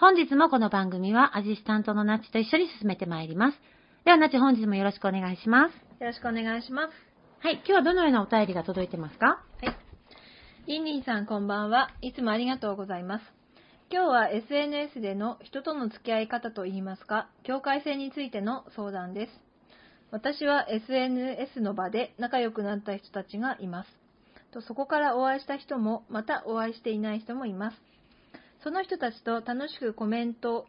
本日もこの番組はアシスタントのナッチと一緒に進めてまいります。ではナッチ本日もよろしくお願いします。よろしくお願いします。はい、今日はどのようなお便りが届いてますか？はい。リンリンさんこんばんは。いつもありがとうございます。今日は SNS での人との付き合い方といいますか、境界線についての相談です。私は SNS の場で仲良くなった人たちがいます。とそこからお会いした人も、またお会いしていない人もいます。その人たちと楽しくコメント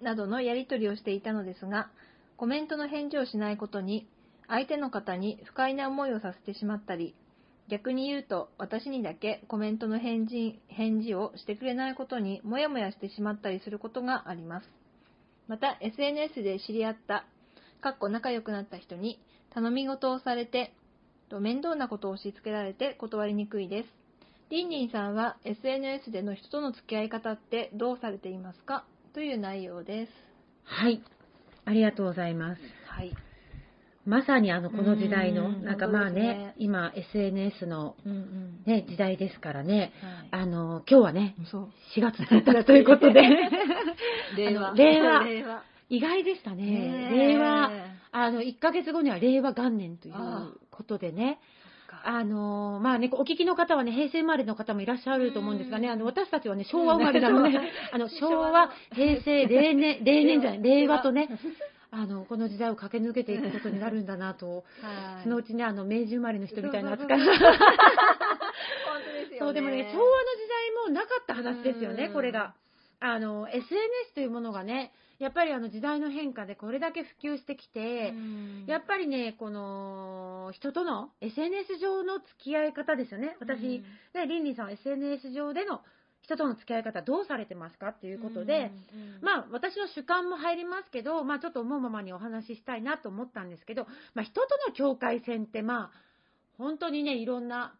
などのやり取りをしていたのですが、コメントの返事をしないことに、相手の方に不快な思いをさせてしまったり、逆に言うと、私にだけコメントの返事返事をしてくれないことにもやもやしてしまったりすることがあります。また、SNS で知り合った、かっこ仲良くなった人に頼み事をされて、面倒なことを押し付けられて断りにくいです。リンリンさんは SNS での人との付き合い方ってどうされていますか？という内容です。はい。ありがとうございます。はい。まさにあの、この時代の、うんなんかまあねね、今 SNS のうんうん。ね、時代ですからね、はいあの、今日はね、そう。4月1日ということで、令和。令和 令和。意外でしたね。令和、あの、1ヶ月後には令和元年というあことでね、かあの、まあね、お聞きの方はね、平成生まれの方もいらっしゃると思うんですがね、あの、私たちはね、昭和生まれなので、あの、昭和、平成、例年、例年じゃない、令和とね、あの、この時代を駆け抜けていくことになるんだなと、はい。そのうちね、あの、明治生まれの人みたいな扱い。そう ですよね。そう、でもね、昭和の時代もなかった話ですよね、うんこれが。あの、SNS というものがね、やっぱりあの時代の変化でこれだけ普及してきて、うんやっぱりね、この、人との SNS 上の付き合い方ですよね。私、ね、リンリンさんは SNS 上での人との付き合い方どうされてますかっていうことで、、うんまあ私の主観も入りますけど、まあちょっと思うままにお話ししたいなと思ったんですけど、まあ人との境界線ってまあ、本当にね、いろんな、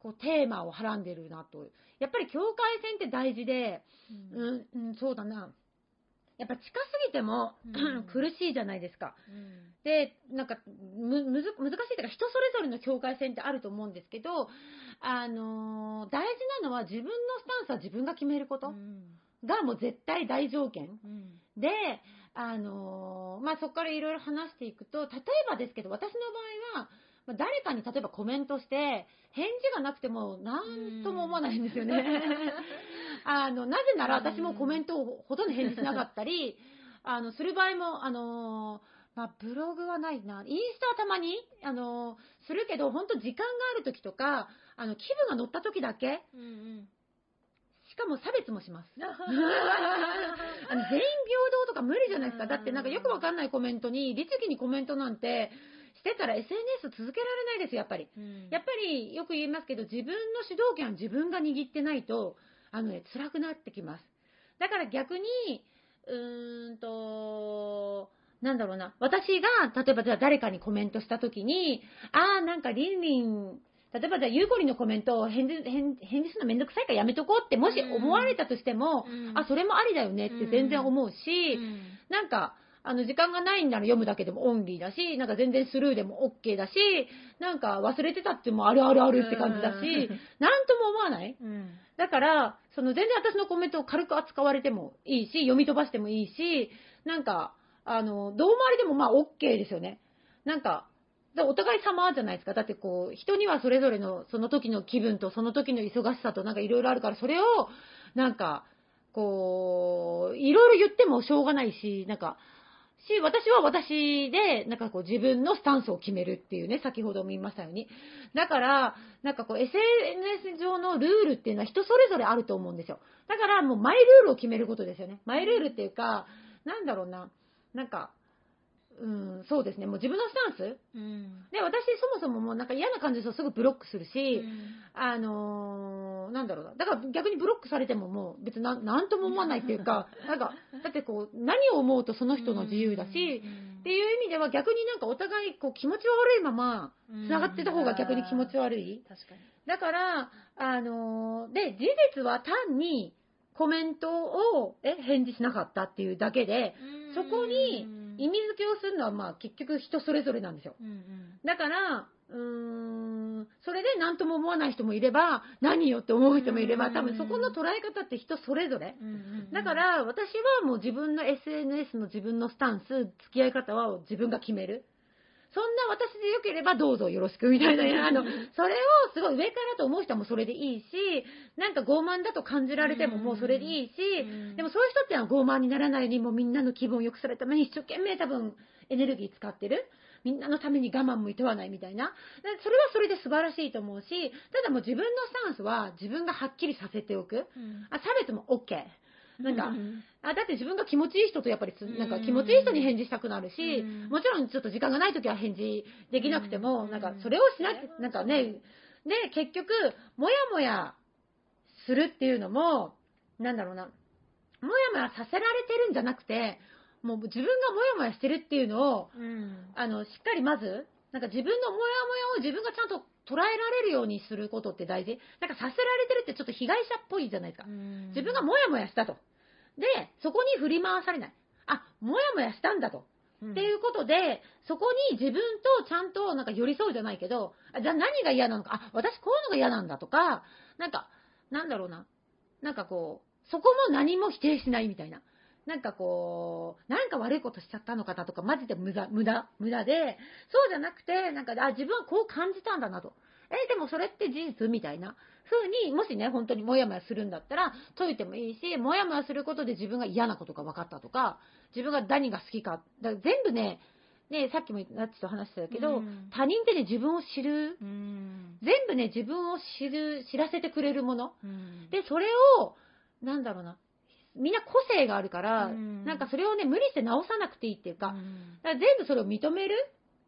こうテーマをはらんでるなと。やっぱり境界線って大事で、うんうん、うん、そうだな。やっぱ近すぎても、うん 苦しいじゃないですか。うんで、なんか、む、むず、難しいというか、人それぞれの境界線ってあると思うんですけど、あのー大事なのは自分のスタンスは自分が決めることがもう絶対大条件。うんで、あのーまあ、そこからいろいろ話していくと、例えばですけど、私の場合は、まあ誰かに例えばコメントして、返事がなくても、なんとも思わないんですよね。あの、なぜなら私もコメントをほとんど返事しなかったり、あの、する場合も、あのーまあ、ブログはないな。インスタはたまに、あのーするけど、本当時間がある時とか、あの、気分が乗った時だけ、うんうんしかも差別もします。あの全員平等とか無理じゃないですか。だってなんかよくわかんないコメントに、律儀にコメントなんてしてたら SNS 続けられないですよ、やっぱり。うん。やっぱりよく言いますけど、自分の主導権は自分が握ってないと、あのね、辛くなってきます。だから逆に、うーんと、なんだろうな、私が、例えばじゃあ誰かにコメントしたときに、あーなんかリンリン、例えばじゃあゆうこりんのコメントを返事返返事するのめんどくさいからやめとこうって、もし思われたとしても、うん。あ、それもありだよねって全然思うし、うん。なんか、あの、時間がないんなら読むだけでもオンリーだし、なんか全然スルーでも OK だし、なんか忘れてたってもあるあるあるって感じだし、なんとも思わない？うん。だから、その全然私のコメントを軽く扱われてもいいし、読み飛ばしてもいいし、なんか、あの、どう回りでもまあ OK ですよね。なんか、お互い様じゃないですか。だってこう、人にはそれぞれのその時の気分とその時の忙しさとなんかいろいろあるから、それを、なんか、こう、いろいろ言ってもしょうがないし、なんか、し、私は私で、なんかこう自分のスタンスを決めるっていうね、先ほども言いましたように。だから、なんかこう SNS 上のルールっていうのは人それぞれあると思うんですよ。だからもうマイルールを決めることですよね。マイルールっていうか、なんだろうな、なんか、うん、そうですね、もう自分のスタンスうん。で、私そもそももうなんか嫌な感じですとすぐブロックするし、うんあのーなんだろうな。だから逆にブロックされてももう別になんとも思わないっていうか、なんか、だってこう、何を思うとその人の自由だし、っていう意味では逆になんかお互いこう気持ち悪いまま繋がってた方が逆に気持ち悪い。確かに。だから、あのーで、事実は単にコメントをえ返事しなかったっていうだけで、そこに意味付けをするのはまあ結局人それぞれなんですよ。うんうんだから、うーん、それで何とも思わない人もいれば、何よって思う人もいれば、うん多分そこの捉え方って人それぞれ。うんうんだか、ら私はもう自分の SNS の自分のスタンス、付き合い方は自分が決める。そんな私でよければどうぞよろしくみたいな、あの、それをすごい上からと思う人はもうそれでいいし、なんか傲慢だと感じられてももうそれでいいし、うんでもそういう人ってのは傲慢にならないにもうみんなの気分を良くするために一生懸命多分エネルギー使ってる。みんなのために我慢も厭わないみたいな。でそれはそれで素晴らしいと思うし、ただもう自分のスタンスは自分がはっきりさせておく。うんあ、差別も OK。なんかうんあだって自分が気持ちいい人とやっぱりなんか気持ちいい人に返事したくなるし、うんもちろんちょっと時間がない時は返事できなくても、うんなんかそれをしなきゃ、なんかね、で、結局、もやもやするっていうのも、なんだろうな、もやもやさせられてるんじゃなくて、もう自分がもやもやしてるっていうのを、うん。あの、しっかりまず、なんか自分のもやもやを自分がちゃんと捉えられるようにすることって大事？なんかさせられてるってちょっと被害者っぽいじゃないですか。自分がもやもやしたと。で、そこに振り回されない。あ、もやもやしたんだと。うんっていうことで、そこに自分とちゃんとなんか寄り添うじゃないけど、あじゃあ何が嫌なのか、あ、私こういうのが嫌なんだとか、なんか、なんだろうな。なんかこう、そこも何も否定しないみたいな。なんかこう、なんか悪いことしちゃったのかなとか、マジで無駄、無駄、無駄で、そうじゃなくて、なんか、あ、自分はこう感じたんだなと。え、でもそれって事実みたいな。風に、もしね、本当にもやもやするんだったら、解いてもいいし、もやもやすることで自分が嫌なことが分かったとか、自分が何が好きか。だから全部ね、ね、さっきもナッチと話してたけど、うん他人ってね、自分を知る。うん全部ね、自分を知る、知らせてくれるもの。うんで、それを、なんだろうな。みんな個性があるから、うんなんかそれをね、無理して直さなくていいっていうか、うんだから全部それを認める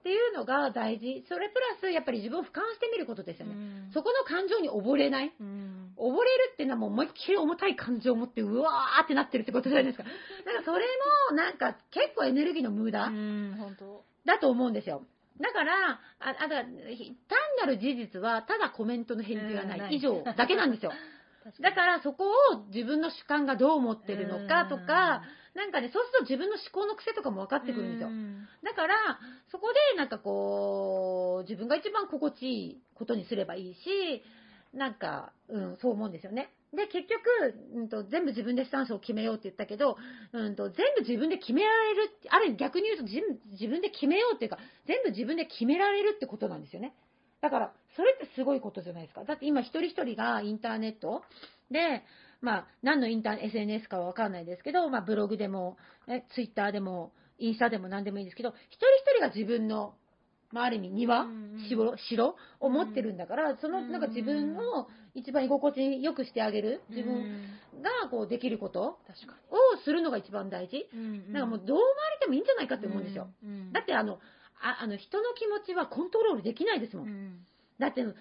っていうのが大事。それプラス、やっぱり自分を俯瞰してみることですよね。うんそこの感情に溺れない。うん溺れるっていうのはもう思いっきり重たい感情を持って、うわーってなってるってことじゃないですか。だからそれも、なんか結構エネルギーの無駄だと思うんですよ。だから、あ、あ単なる事実は、ただコメントの返事がない以上だけなんですよ。だからそこを自分の主観がどう思ってるのかとか、なんかね、そうすると自分の思考の癖とかも分かってくるんですよ。だから、そこでなんかこう、自分が一番心地いいことにすればいいし、なんか、うん、そう思うんですよね。で、結局、うんと、全部自分でスタンスを決めようって言ったけど、うんと、全部自分で決められる、ある意味逆に言うと自分自分で決めようっていうか、全部自分で決められるってことなんですよね。だから、それってすごいことじゃないですか。だって今一人一人がインターネットで、まあ、何のインター SNS かはわかんないですけど、まあ、ブログでも、えツイッターでも、インスタでも何でもいいんですけど、一人一人が自分の、まあ、ある意味庭、城、城を持ってるんだから、その、なんか自分の一番居心地よくしてあげる、自分がこうできることをするのが一番大事。になんかもうどう回れてもいいんじゃないかって思うんですよ。うんだってあの、ああの人の気持ちはコントロールできないですもん。うんだって、すっ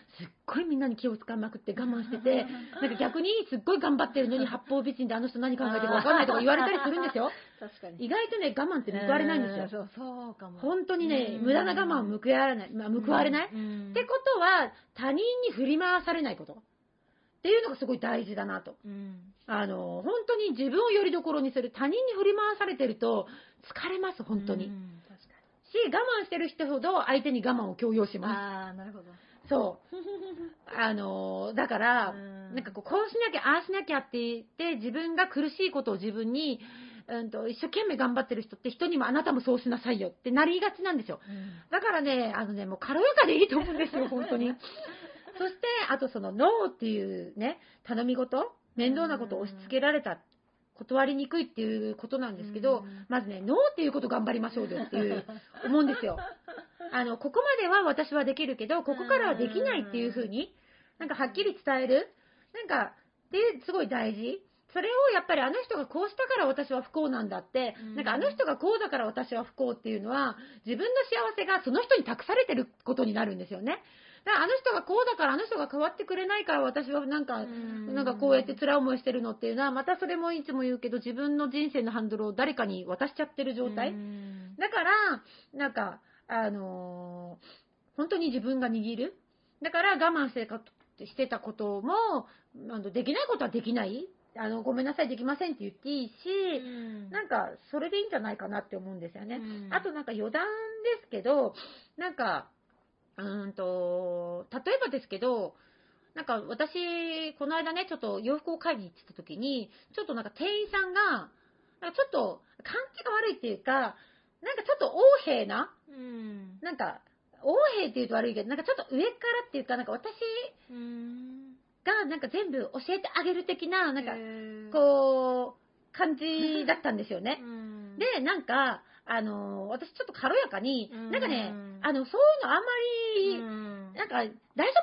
ごいみんなに気を使いまくって我慢してて、なんか逆にすっごい頑張ってるのに八方美人であの人何考えてるか分かんないとか言われたりするんですよ。確かに意外とね、我慢って報われないんですよ。よそうかも本当にね、うん無駄な我慢を報われない。まあ、報われない？うんってことは、他人に振り回されないこと。っていうのがすごい大事だなと。うん。あの、本当に自分をよりどころにする。他人に振り回されてると疲れます、本当に。し、我慢してる人ほど相手に我慢を強要しに。まああ、なるほど。す。そう。あの、だから、うんなんかこう、こうしなきゃ、ああしなきゃって言って、自分が苦しいことを自分に、うんと、一生懸命頑張ってる人って人にもあなたもそうしなさいよってなりがちなんですよ。うんだからね、あのね、もう軽やかでいいと思うんですよ、本当に。そして、あとその、ノーっていうね、頼み事、面倒なことを押し付けられた、断りにくいっていうことなんですけどうん、まずね、ノーっていうこと頑張りましょうよっていう、思うんですよ。あの、ここまでは私はできるけど、ここからはできないっていうふうに、なんかはっきり伝える。なんか、で、すごい大事。それをやっぱりあの人がこうしたから私は不幸なんだって、うんなんかあの人がこうだから私は不幸っていうのは、自分の幸せがその人に託されてることになるんですよね。だからあの人がこうだから、あの人が変わってくれないから私はなんか、なんかこうやって辛い思いしてるのっていうのは、またそれもいつも言うけど、自分の人生のハンドルを誰かに渡しちゃってる状態。うんだから、なんか、あのー本当に自分が握る。だから我慢してかしてたことも、あのできないことはできない。あの、ごめんなさい、できませんって言っていいし、うんなんか、それでいいんじゃないかなって思うんですよね。うんあとなんか余談ですけど、なんか、うーんと、例えばですけど、なんか私、この間ね、ちょっと洋服を買いに行ってた時に、ちょっとなんか店員さんが、なんかちょっと感じが悪いっていうか、なんかちょっと横柄な、うん。なんか、横柄って言うと悪いけど、なんかちょっと上からっていうか、なんか私うん。がなんか全部教えてあげる的な、なんか、こう、感じだったんですよね。うん。で、なんか、あのー私ちょっと軽やかに、うん。なんかね、あの、そういうのあんまり、うん。なんか、大丈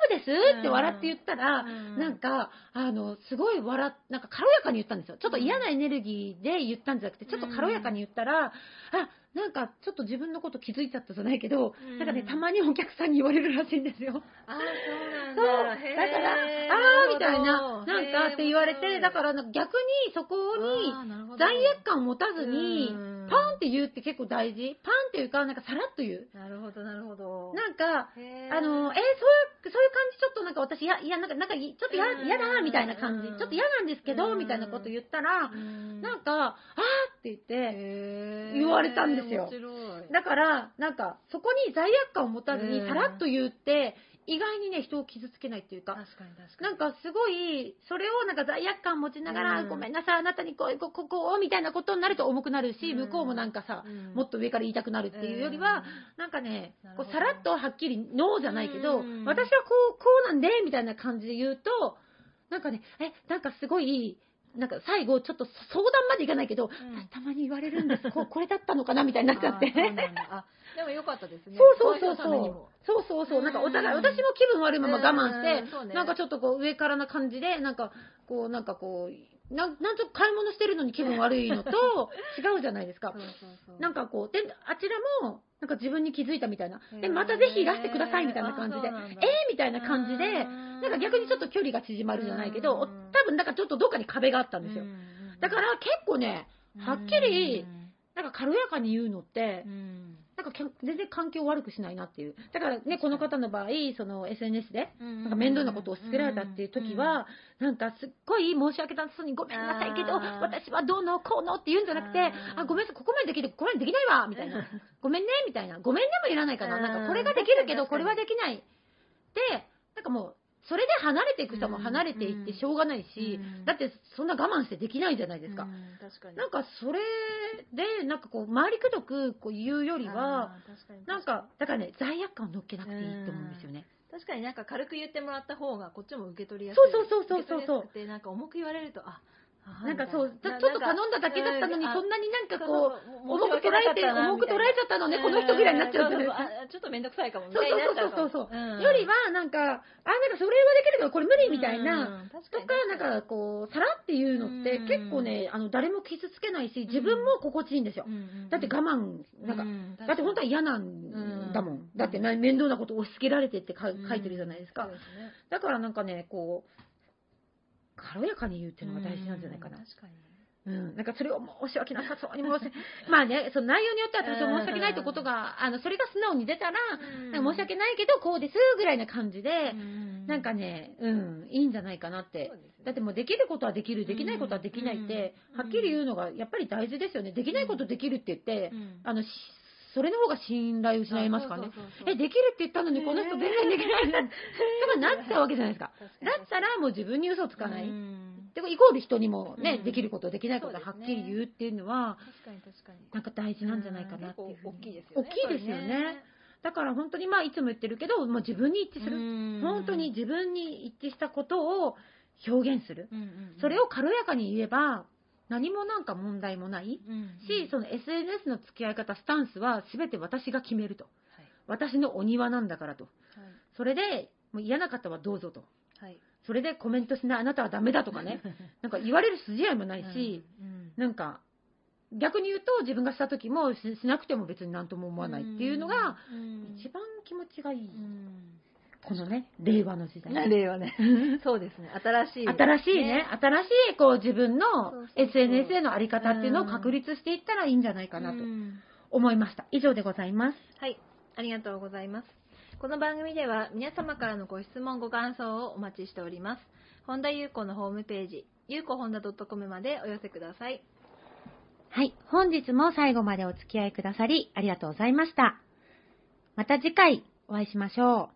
夫です？って笑って言ったら、うん。なんか、あの、すごい笑っ、なんか軽やかに言ったんですよ。ちょっと嫌なエネルギーで言ったんじゃなくて、ちょっと軽やかに言ったら、あ、なんかちょっと自分のこと気づいちゃったじゃないけど、うんなんかね、たまにお客さんに言われるらしいんですよ。あーそうなんそう。だ。から、あーみたいな、なんかって言われて、だから逆にそこに罪悪感を持たずにうん、パンって言うって結構大事。パンっていうか、なんかさらっと言う。なるほど、なるほど。なんか、あの、えーそういう、そういう感じちょっとなんか私、いや、いや、なんか、なんか、ちょっと嫌だな、みたいな感じ。うんちょっと嫌なんですけど、うんみたいなこと言ったら、うんなんか、あーって言って、言われたんですよ。だから、なんか、そこに罪悪感を持たずにうん。さらっと言って、意外にね、人を傷つけないっていうか、確かに確かに。なんかすごい、それをなんか罪悪感持ちながら、うん。ごめんなさい、あなたにこう、こここを、みたいなことになると重くなるし、うん。向こうもなんかさ、うん。もっと上から言いたくなるっていうよりは、なんかねこうさらっとはっきりノーじゃないけど、うん。私はこう、こうなんで、みたいな感じで言うと、なんかね、え、なんかすごい、なんか最後ちょっと相談までいかないけど、ん私たまに言われるんです。こうこれだったのかなみたいになっちゃって。でもよかったですね。そうそうそうそうも。そうそうそう。なんかお互い、うん私も気分悪いまま我慢して、ねなんかちょっとこう上からな感じで、なんかこう、なんかこう、なんなんと買い物してるのに気分悪いのと 違うじゃないですかそう。そうそう。なんかこう、で、あちらも、なんか自分に気づいたみたいな。で、またぜひいらしてくださいみたいな感じで、えあそうなんだーみたいな感じで、ななんか逆にちょっと距離が縮まるじゃないけど、多分なんかちょっとどっかに壁があったんですよ。だから結構ね、はっきり、なんか軽やかに言うのってう、ん、なんか全然環境を悪くしないなっていう。だからね、この方の場合、その SNS で、ななんか面倒なことをしつけられたっていう時は、なんかすっごい申し訳なさそうにごめんなさいけど、私はどうのこうのって言うんじゃなくて、あごめんなさい、ここまでできる、ここまでできないわみたいな。ごめんねみたいな。ごめんねもいらないかな。うんなんかこれができるけど、これはできない。で、なんかもう、それで離れていく人も離れていってしょうがないし、うんだってそんな我慢してできないじゃないですか。うん確かに。なんかそれで、なんかこう、回りくどくこう言うよりは、なんか、だからね、罪悪感を乗っけなくていいと思うんですよね。確かになんか軽く言ってもらった方がこっちも受け取りやすい。そうそうそうそうそう受け取りやすくてなんか重く言われると、あ、あなんかそう、ちょっと頼んだだけだったのに、うんそんなになんかこう、重く捉えて、重く捉えちゃったのね、この人ぐらいになっちゃうちょっとめんどくさいかも。みそうたいになそうそうそうそう。んよりは、なんか、あ、なんかそれはできるけど、これ無理みたいな。とかなんかこう、さらっていうのってうん。結構ね、あの、誰も傷つけないし、自分も心地いいんですよ。う。んだって我慢、なんか、うんだって本当は嫌なんだもうん。ん。だってな面倒なこと押し付けられてって書いてるじゃないですか。だからなんかね、こう、軽やかに言うっていうのが大事なんじゃないかなう。確かに。うん。なんかそれを申し訳なさそうに申し訳、まあね、その内容によっては多少申し訳ないってことが、あの、それが素直に出たら、なんか申し訳ないけど、こうです、ぐらいな感じで、なんかね、うん、いいんじゃないかなって。だってもうできることはできる、できないことはできないって、うんはっきり言うのがやっぱり大事ですよね。できないことできるって言って、うんあの、しそれの方が信頼を失いますからね。え、できるって言ったのにこの人全然できないんだ。とかなっちゃうわけじゃないですか。だったらもう自分に嘘つかない。でイコール人にもね、うんできること、できないことはっきり言うっていうのは。なんか大事なんじゃないかなっていう大きいですよね。大きいですよね。だから本当にまあいつも言ってるけど、もう自分に一致する。本当に自分に一致したことを表現する。それを、を軽やかに言えば、何もなんか問題もないし、その SNS の付き合い方、スタンスは全て私が決めると。私のお庭なんだからと。それで、もう嫌な方はどうぞと。はい。それでコメントしないあなたはダメだとかね。なんか言われる筋合いもないし、なんか、逆に言うと自分がした時もししなくても別に何とも思わないっていうのが、一番気持ちがいい。このね、令和の時代。例はね。そうですね。新しい。新しいね、新しいこう自分の SNS へのあり方っていうのを確立していったらいいんじゃないかなと思いました。以上でございます。はい。ありがとうございます。この番組では皆様からのご質問、ご感想をお待ちしております。本田裕子のホームページ、ゆうこほんだ .com までお寄せください。はい。本日も最後までお付き合いくださりありがとうございました。また次回お会いしましょう。